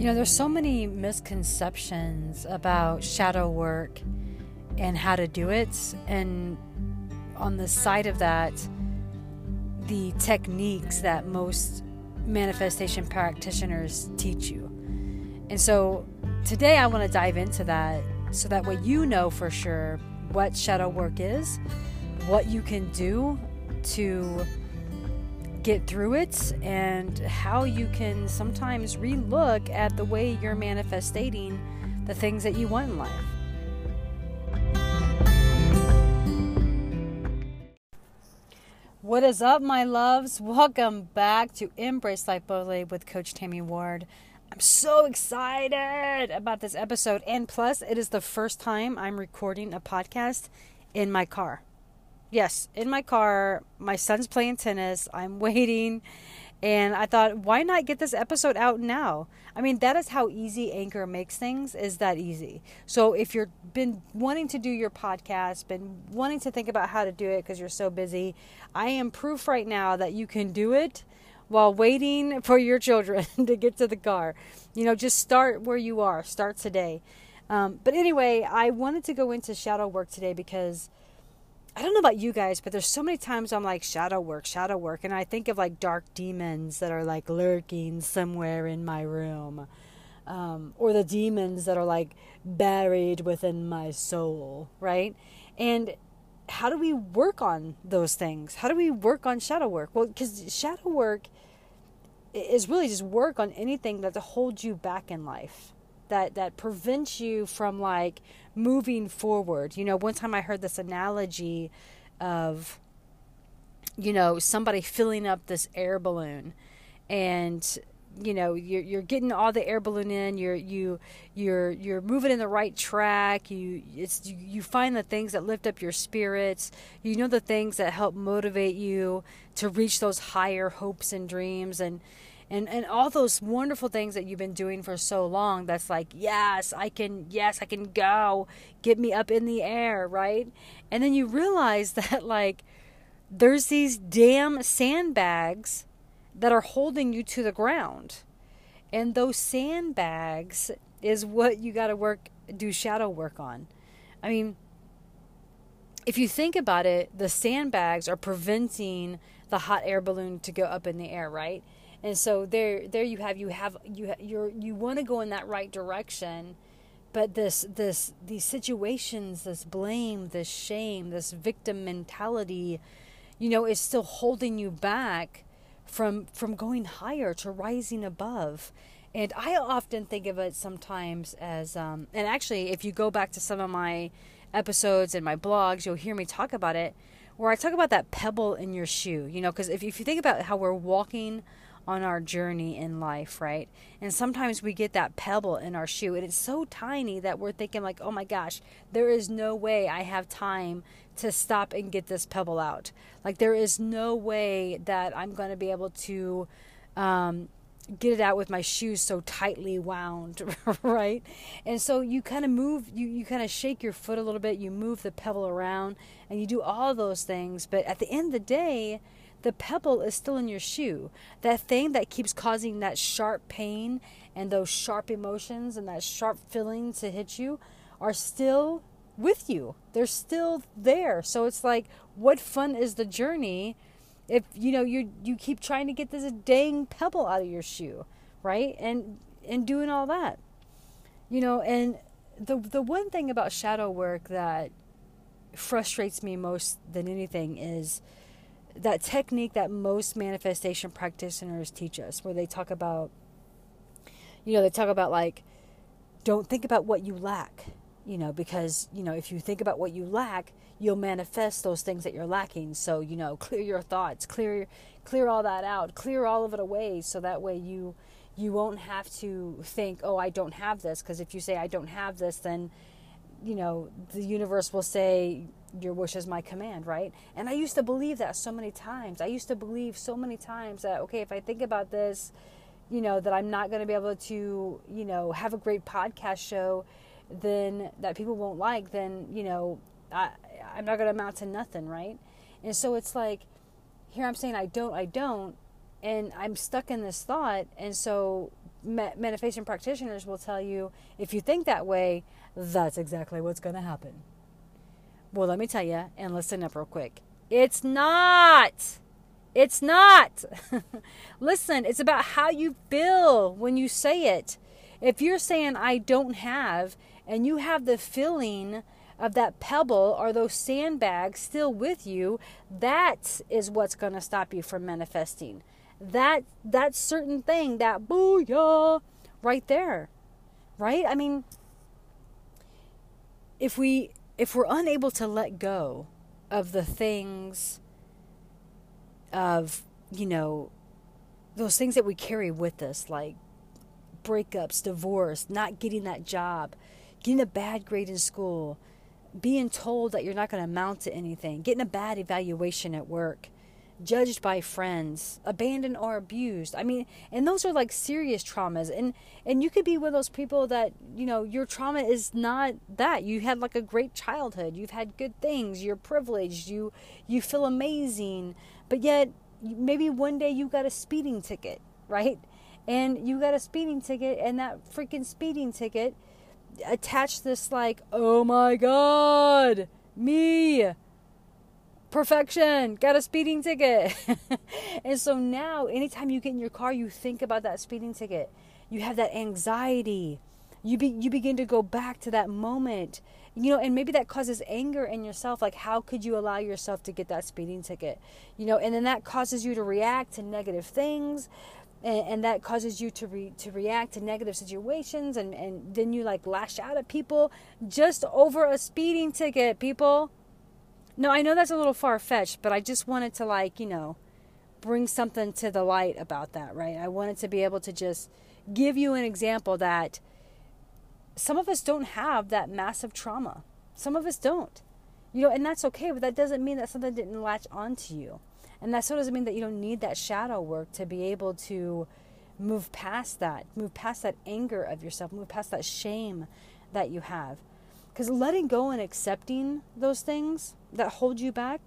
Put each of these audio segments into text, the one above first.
You know, there's so many misconceptions about shadow work and how to do it. And on the side of that, the techniques that most manifestation practitioners teach you. And so today I want to dive into that so that way you know for sure what shadow work is, what you can do to get through it and how you can sometimes relook at the way you're manifesting the things that you want in life. What is up, my loves? Welcome back to Embrace Life Boldly with Coach Tammy Ward. I'm so excited about this episode, and plus, it is the first time I'm recording a podcast in my car. Yes, in my car. My son's playing tennis. I'm waiting. And I thought, why not get this episode out now? I mean, that is how easy Anchor makes things, is that easy. So if you've been wanting to do your podcast, been wanting to think about how to do it because you're so busy, I am proof right now that you can do it while waiting for your children to get to the car. You know, just start where you are, start today. Um, but anyway, I wanted to go into shadow work today because I don't know about you guys, but there's so many times I'm like shadow work, shadow work, and I think of like dark demons that are like lurking somewhere in my room, um, or the demons that are like buried within my soul, right? And how do we work on those things? How do we work on shadow work? Well, because shadow work is really just work on anything that holds you back in life that that prevents you from like moving forward. You know, one time I heard this analogy of you know, somebody filling up this air balloon and you know you're you're getting all the air balloon in you're you you're you're moving in the right track you it's you find the things that lift up your spirits you know the things that help motivate you to reach those higher hopes and dreams and and and all those wonderful things that you've been doing for so long that's like yes i can yes i can go. Get me up in the air right? And then you realize that like there's these damn sandbags that are holding you to the ground. And those sandbags is what you got to work do shadow work on. I mean if you think about it the sandbags are preventing the hot air balloon to go up in the air right and so there there you have you have you you're you want to go in that right direction but this this these situations this blame this shame this victim mentality you know is still holding you back from from going higher to rising above. And i often think of it sometimes as um, and actually if you go back to some of my episodes and my blogs you'll hear me talk about it where i talk about that pebble in your shoe you know because if, if you think about how we're walking on our journey in life, right? And sometimes we get that pebble in our shoe, and it's so tiny that we're thinking, like, oh my gosh, there is no way I have time to stop and get this pebble out. Like, there is no way that I'm going to be able to. Um, get it out with my shoes so tightly wound, right? And so you kind of move, you, you kind of shake your foot a little bit, you move the pebble around, and you do all those things. But at the end of the day, the pebble is still in your shoe. That thing that keeps causing that sharp pain and those sharp emotions and that sharp feeling to hit you are still with you. They're still there. So it's like, what fun is the journey if you know you you keep trying to get this dang pebble out of your shoe, right? And and doing all that. You know, and the the one thing about shadow work that frustrates me most than anything is that technique that most manifestation practitioners teach us, where they talk about, you know, they talk about like, don't think about what you lack, you know, because, you know, if you think about what you lack, you'll manifest those things that you're lacking. So, you know, clear your thoughts, clear, clear all that out, clear all of it away. So that way you, you won't have to think, oh, I don't have this. Because if you say, I don't have this, then, you know, the universe will say, your wish is my command, right? And I used to believe that so many times. I used to believe so many times that, okay, if I think about this, you know, that I'm not going to be able to, you know, have a great podcast show, then that people won't like, then, you know, I, I'm not going to amount to nothing, right? And so it's like, here I'm saying I don't, I don't, and I'm stuck in this thought. And so manifestation practitioners will tell you if you think that way, that's exactly what's going to happen. Well, let me tell you, and listen up real quick. It's not. It's not. listen, it's about how you feel when you say it. If you're saying, I don't have, and you have the feeling of that pebble or those sandbags still with you, that is what's going to stop you from manifesting. That that certain thing, that booyah, right there, right? I mean, if we if we're unable to let go of the things of you know those things that we carry with us, like breakups, divorce, not getting that job, getting a bad grade in school, being told that you're not going to amount to anything, getting a bad evaluation at work, judged by friends, abandoned or abused. I mean, and those are like serious traumas. And and you could be one of those people that, you know, your trauma is not that. You had like a great childhood. You've had good things. You're privileged. You you feel amazing. But yet maybe one day you got a speeding ticket, right? And you got a speeding ticket and that freaking speeding ticket attached this like, oh my god, me, perfection, got a speeding ticket. and so now, anytime you get in your car, you think about that speeding ticket. You have that anxiety. You be, you begin to go back to that moment, you know, and maybe that causes anger in yourself. Like, how could you allow yourself to get that speeding ticket, you know? And then that causes you to react to negative things and, and that causes you to re, to react to negative situations and, and then you like lash out at people just over a speeding ticket people no i know that's a little far-fetched but i just wanted to like you know bring something to the light about that right? I wanted to be able to just give you an example that some of us don't have that massive trauma. Some of us don't. You know and that's okay but that doesn't mean that something didn't latch onto you. And that still doesn't mean that you don't need that shadow work to be able to move past that, move past that anger of yourself, move past that shame that you have. Because letting go and accepting those things that hold you back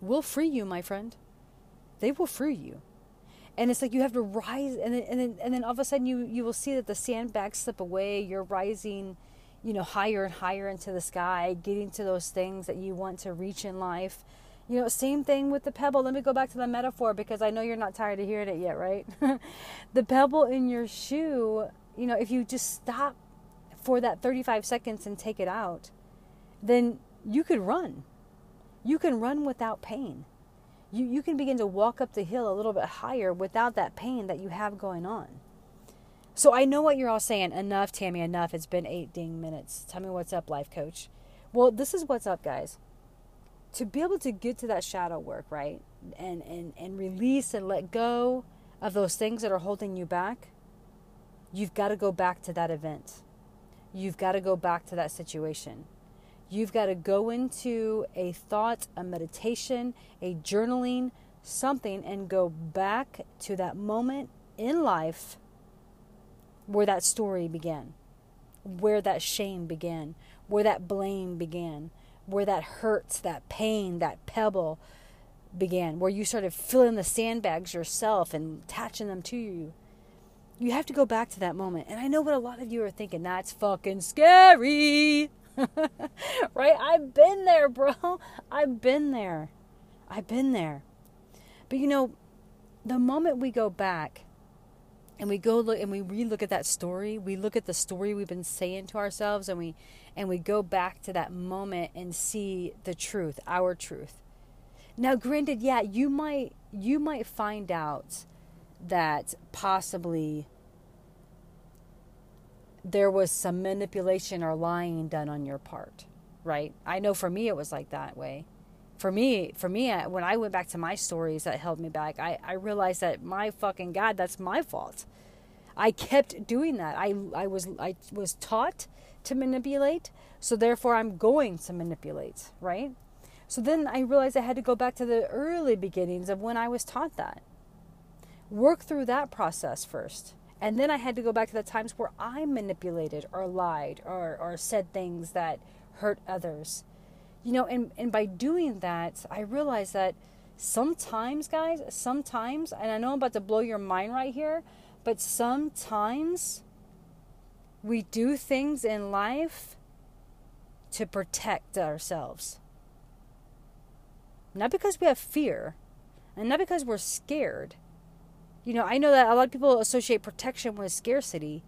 will free you, my friend. They will free you. And it's like you have to rise, and then, and then, and then all of a sudden you, you will see that the sandbags slip away. You're rising, you know, higher and higher into the sky, getting to those things that you want to reach in life you know, same thing with the pebble. Let me go back to the metaphor because I know you're not tired of hearing it yet, right? the pebble in your shoe, you know, if you just stop for that 35 seconds and take it out, then you could run. You can run without pain. You, you can begin to walk up the hill a little bit higher without that pain that you have going on. So I know what you're all saying. Enough, Tammy, enough. It's been eight ding minutes. Tell me what's up, life coach. Well, this is what's up, guys to be able to get to that shadow work, right? And and and release and let go of those things that are holding you back, you've got to go back to that event. You've got to go back to that situation. You've got to go into a thought, a meditation, a journaling, something and go back to that moment in life where that story began, where that shame began, where that blame began, where that hurts, that pain, that pebble began, where you started filling the sandbags yourself and attaching them to you. You have to go back to that moment. And I know what a lot of you are thinking that's fucking scary. right? I've been there, bro. I've been there. I've been there. But you know, the moment we go back and we go look and we relook at that story, we look at the story we've been saying to ourselves and we and we go back to that moment and see the truth, our truth. Now, granted, yeah, you might you might find out that possibly there was some manipulation or lying done on your part, right? I know for me it was like that way. For me, for me, when I went back to my stories that held me back, I, I realized that my fucking God, that's my fault. I kept doing that. I, I was I was taught to manipulate, so therefore I'm going to manipulate, right? So then I realized I had to go back to the early beginnings of when I was taught that. Work through that process first. And then I had to go back to the times where I manipulated or lied or, or said things that hurt others. You know, and, and by doing that, I realized that sometimes, guys, sometimes, and I know I'm about to blow your mind right here, But sometimes we do things in life to protect ourselves. Not because we have fear and not because we're scared. You know, I know that a lot of people associate protection with scarcity,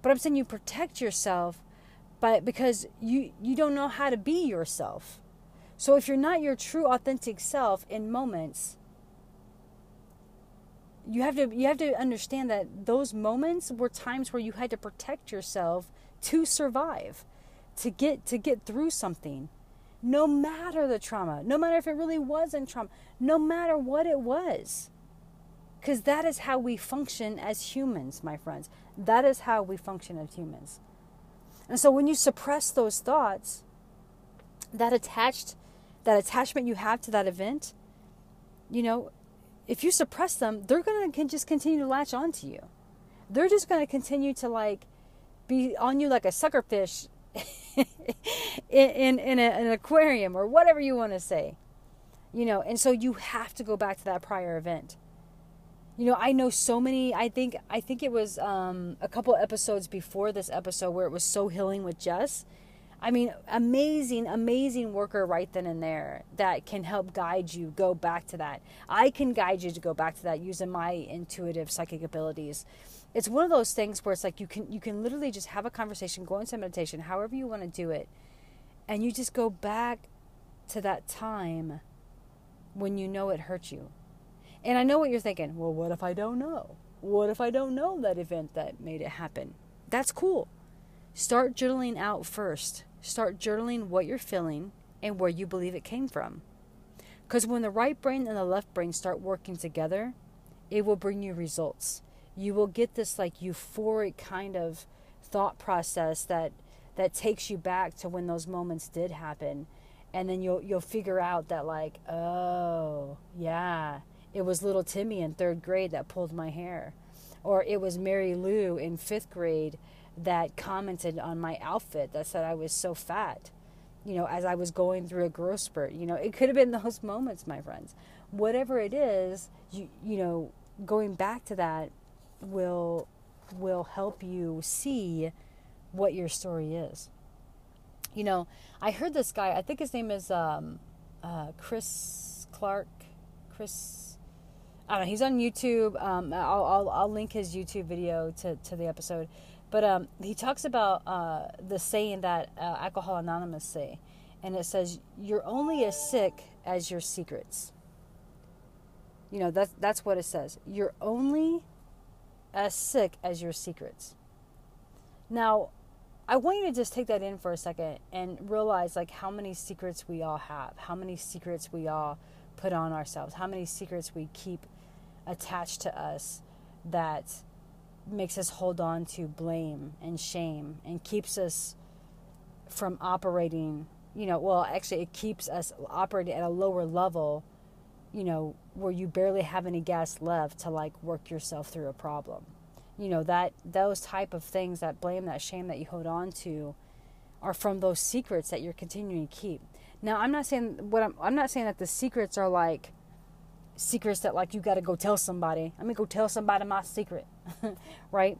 but I'm saying you protect yourself but because you you don't know how to be yourself. So if you're not your true authentic self in moments, you have to you have to understand that those moments were times where you had to protect yourself to survive to get to get through something no matter the trauma no matter if it really wasn't trauma no matter what it was because that is how we function as humans my friends that is how we function as humans and so when you suppress those thoughts that attached that attachment you have to that event you know if you suppress them, they're going to just continue to latch onto you. They're just going to continue to like be on you like a sucker fish in in, in a, an aquarium or whatever you want to say. You know, and so you have to go back to that prior event. You know, I know so many. I think I think it was um, a couple episodes before this episode where it was so healing with Jess I mean, amazing, amazing worker right then and there that can help guide you go back to that. I can guide you to go back to that using my intuitive psychic abilities. It's one of those things where it's like you can you can literally just have a conversation, go into meditation, however you want to do it, and you just go back to that time when you know it hurt you. And I know what you're thinking. Well, what if I don't know? What if I don't know that event that made it happen? That's cool. Start journaling out first start journaling what you're feeling and where you believe it came from. Because when the right brain and the left brain start working together, it will bring you results. You will get this like euphoric kind of thought process that that takes you back to when those moments did happen and then you'll you'll figure out that like oh yeah it was little timmy in third grade that pulled my hair or it was mary lou in fifth grade that commented on my outfit that said I was so fat, you know, as I was going through a growth spurt. You know, it could have been those moments, my friends. Whatever it is, you you know, going back to that will will help you see what your story is. You know, I heard this guy. I think his name is um, uh, Chris Clark. Chris, know. He's on YouTube. Um, I'll, I'll I'll link his YouTube video to to the episode but um, he talks about uh, the saying that uh, Alcohol Anonymous say, and it says, "You're only as sick as your secrets." You know that's that's what it says. You're only as sick as your secrets. Now, I want you to just take that in for a second and realize like how many secrets we all have, how many secrets we all put on ourselves, how many secrets we keep attached to us that makes us hold on to blame and shame and keeps us from operating you know well actually it keeps us operating at a lower level you know where you barely have any gas left to like work yourself through a problem. You know that those type of things that blame that shame that you hold on to are from those secrets that you're continuing to keep. Now i'm not saying what i'm, I'm not saying that the secrets are like secrets that like you got to go tell somebody. I'm gonna go tell somebody my secret, right?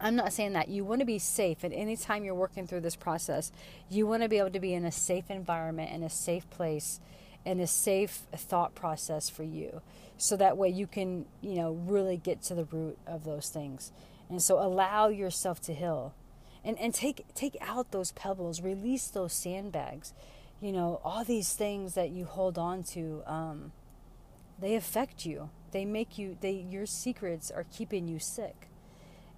I'm not saying that you want to be safe, at any time you're working through this process, you want to be able to be in a safe environment, in a safe place, in a safe thought process for you, so that way you can, you know, really get to the root of those things. And so allow yourself to heal, and and take take out those pebbles, release those sandbags, you know, all these things that you hold on to. Um, they affect you. They make you they your secrets are keeping you sick.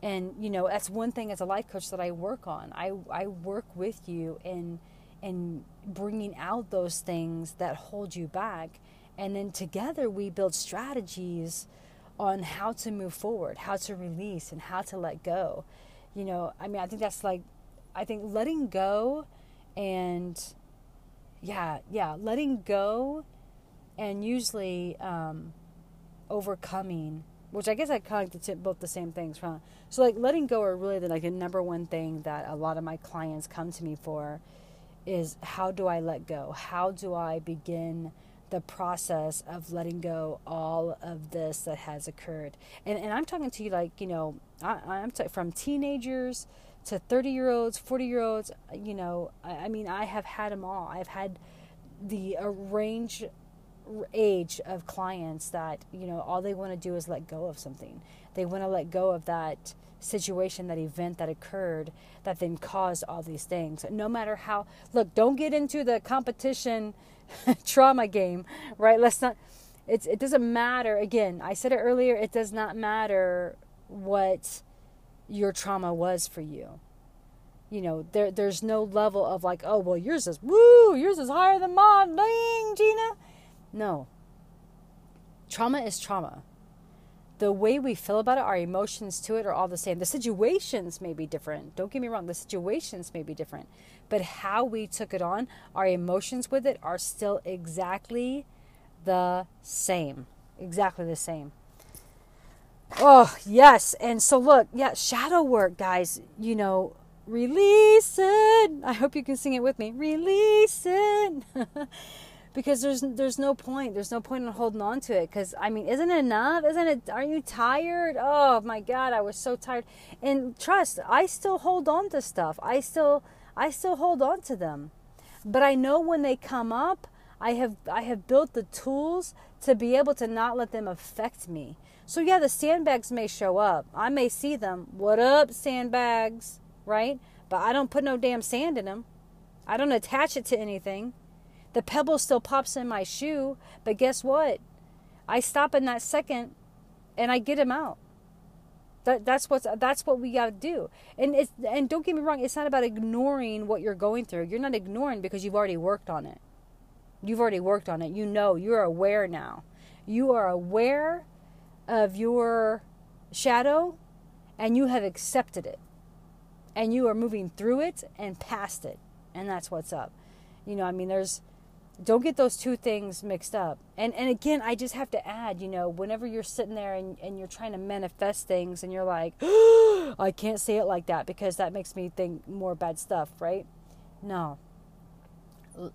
And you know that's one thing as a life coach that i work on. I i work with you in in bringing out those things that hold you back. And then together we build strategies on how to move forward how to release and how to let go. You know i mean i think that's like i think letting go and yeah yeah letting go and usually um, overcoming which I guess I kind of tip both the same things from. So like letting go are really the like the number one thing that a lot of my clients come to me for is how do I let go? How do I begin the process of letting go all of this that has occurred. And, and I'm talking to you like, you know, I, am t- from teenagers to 30 year olds, 40 year olds, you know, I, I mean, I have had them all. I've had the a range age of clients that, you know, all they want to do is let go of something. They want to let go of that situation, that event that occurred that then caused all these things. No matter how, look, don't get into the competition trauma game, right? Let's not, it's, it doesn't matter. Again, I said it earlier, it does not matter what your trauma was for you. You know, there there's no level of like, oh well yours is woo, yours is higher than mine, dang, Gina. No. Trauma is trauma. The way we feel about it, our emotions to it are all the same. The situations may be different. Don't get me wrong, the situations may be different. But how we took it on, our emotions with it are still exactly the same. Exactly the same. Oh, yes. And so, look, yeah, shadow work, guys, you know, release it. I hope you can sing it with me. Release it. because there's there's no point. There's no point in holding on to it cuz I mean, isn't it enough? Isn't it are you tired? Oh my god, I was so tired. And trust, I still hold on to stuff. I still I still hold on to them. But I know when they come up, I have I have built the tools to be able to not let them affect me. So yeah, the sandbags may show up. I may see them. What up, sandbags? Right? But I don't put no damn sand in them. I don't attach it to anything. The pebble still pops in my shoe, but guess what? I stop in that second and I get him out. That, that's what's that's what we got to do. And it's and don't get me wrong, it's not about ignoring what you're going through. You're not ignoring because you've already worked on it. You've already worked on it. You know, you're aware now. You are aware of your shadow and you have accepted it and you are moving through it and past it and that's what's up you know i mean there's don't get those two things mixed up. And and again i just have to add you know whenever you're sitting there and, and you're trying to manifest things and you're like oh, i can't say it like that because that makes me think more bad stuff right? No.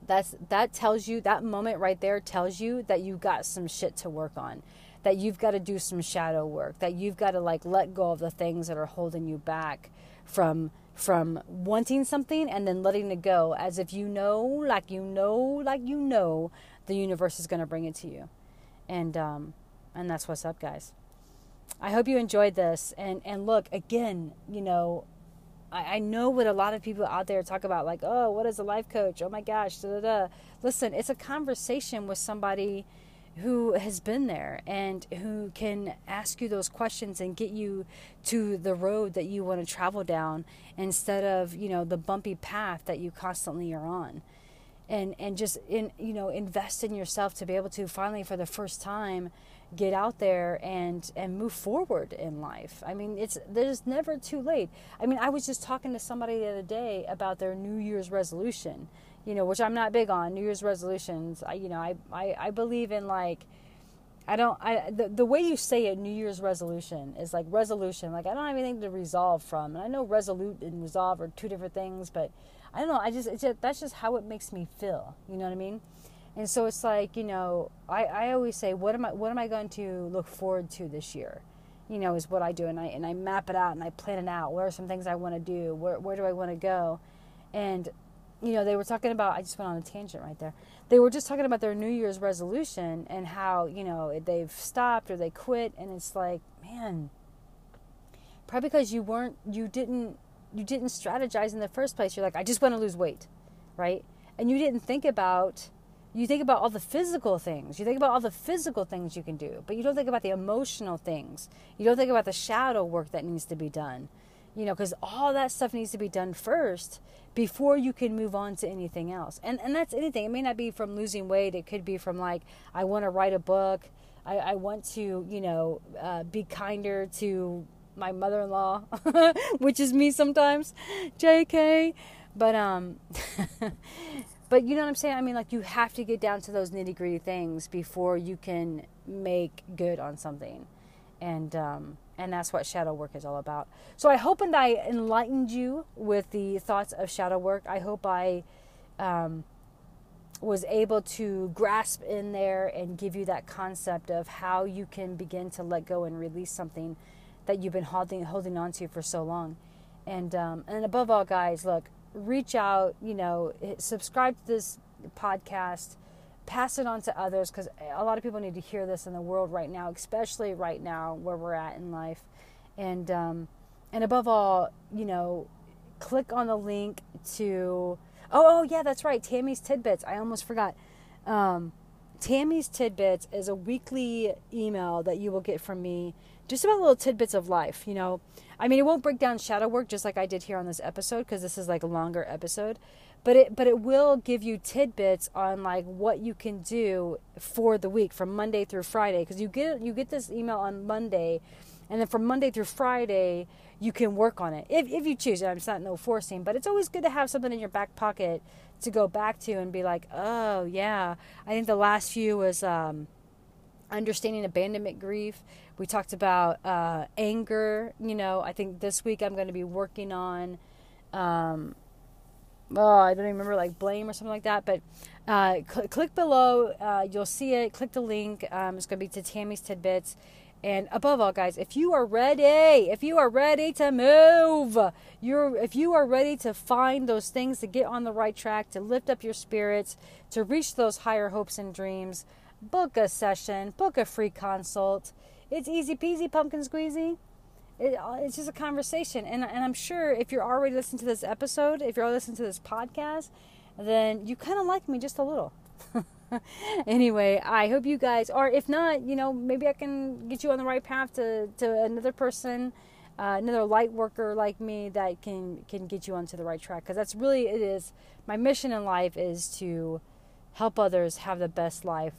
That's that tells you that moment right there tells you that you got some shit to work on that you've got to do some shadow work, that you've got to like let go of the things that are holding you back from from wanting something and then letting it go as if you know like you know like you know the universe is going to bring it to you. And um and that's what's up guys. I hope you enjoyed this. And and look again you know I, I know what a lot of people out there talk about like oh what is a life coach? Oh my gosh da, da, da. listen it's a conversation with somebody who has been there and who can ask you those questions and get you to the road that you want to travel down instead of you know the bumpy path that you constantly are on. And and just in you know invest in yourself to be able to finally for the first time get out there and and move forward in life. I mean it's there's never too late. I mean i was just talking to somebody the other day about their new year's resolution you know, which I'm not big on New Year's resolutions. I, you know, I, I, I believe in like, I don't, I, the, the way you say it, New Year's resolution is like resolution. Like, I don't have anything to resolve from. And I know resolute and resolve are two different things, but I don't know. I just, it's just, that's just how it makes me feel. You know what I mean? And so it's like, you know, I, I always say, what am I, what am I going to look forward to this year? You know, is what I do. And I, and I map it out and I plan it out. What are some things I want to do? Where, where do I want to go? And you know, they were talking about, I just went on a tangent right there. They were just talking about their New Year's resolution and how, you know, they've stopped or they quit. And it's like, man, probably because you weren't, you didn't, you didn't strategize in the first place. You're like, I just want to lose weight, right? And you didn't think about, you think about all the physical things. You think about all the physical things you can do, but you don't think about the emotional things. You don't think about the shadow work that needs to be done you know because all that stuff needs to be done first before you can move on to anything else. And and that's anything. It may not be from losing weight. It could be from like i want to write a book. I, I want to you know uh, be kinder to my mother-in-law which is me sometimes jk but um but you know what i'm saying? I mean like you have to get down to those nitty-gritty things before you can make good on something. And um and that's what shadow work is all about. So I hope and I enlightened you with the thoughts of shadow work. I hope I um, was able to grasp in there and give you that concept of how you can begin to let go and release something that you've been holding holding on to for so long. And um, and above all, guys, look, reach out. You know, subscribe to this podcast, pass it on to others because a lot of people need to hear this in the world right now, especially right now where we're at in life. And um, and above all, you know, click on the link to Oh, oh yeah, that's right. Tammy's Tidbits. I almost forgot. Um, Tammy's Tidbits is a weekly email that you will get from me just about little tidbits of life, you know. I mean, it won't break down shadow work just like I did here on this episode because this is like a longer episode, but it but it will give you tidbits on like what you can do for the week from Monday through Friday because you get you get this email on Monday and then from Monday through Friday you can work on it if, if you choose. It's not no forcing, but it's always good to have something in your back pocket to go back to and be like, oh yeah. I think the last few was um, understanding abandonment grief. We talked about uh, anger. You know, I think this week I'm going to be working on. Um, oh, I don't even remember like blame or something like that. But uh, cl- click below, uh, you'll see it. Click the link. Um, it's going to be to Tammy's tidbits. And above all, guys, if you are ready, if you are ready to move, you're if you are ready to find those things to get on the right track, to lift up your spirits, to reach those higher hopes and dreams, book a session, book a free consult. It's easy peasy, pumpkin squeezy. It, it's just a conversation, and and I'm sure if you're already listening to this episode, if you're listening to this podcast, then you kind of like me just a little. anyway, I hope you guys, or if not, you know, maybe I can get you on the right path to, to another person, uh, another light worker like me that can can get you onto the right track. Because that's really it is my mission in life is to help others have the best life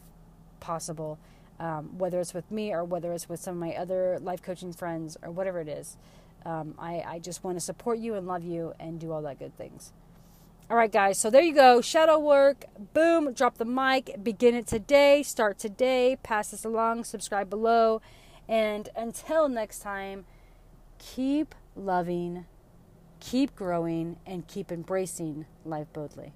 possible, um, whether it's with me or whether it's with some of my other life coaching friends or whatever it is. Um, I, I just want to support you and love you and do all that good things. All right, guys. So there you go. Shadow work. Boom. Drop the mic. Begin it today. Start today. Pass this along. Subscribe below. And until next time, keep loving, keep growing, and keep embracing life boldly.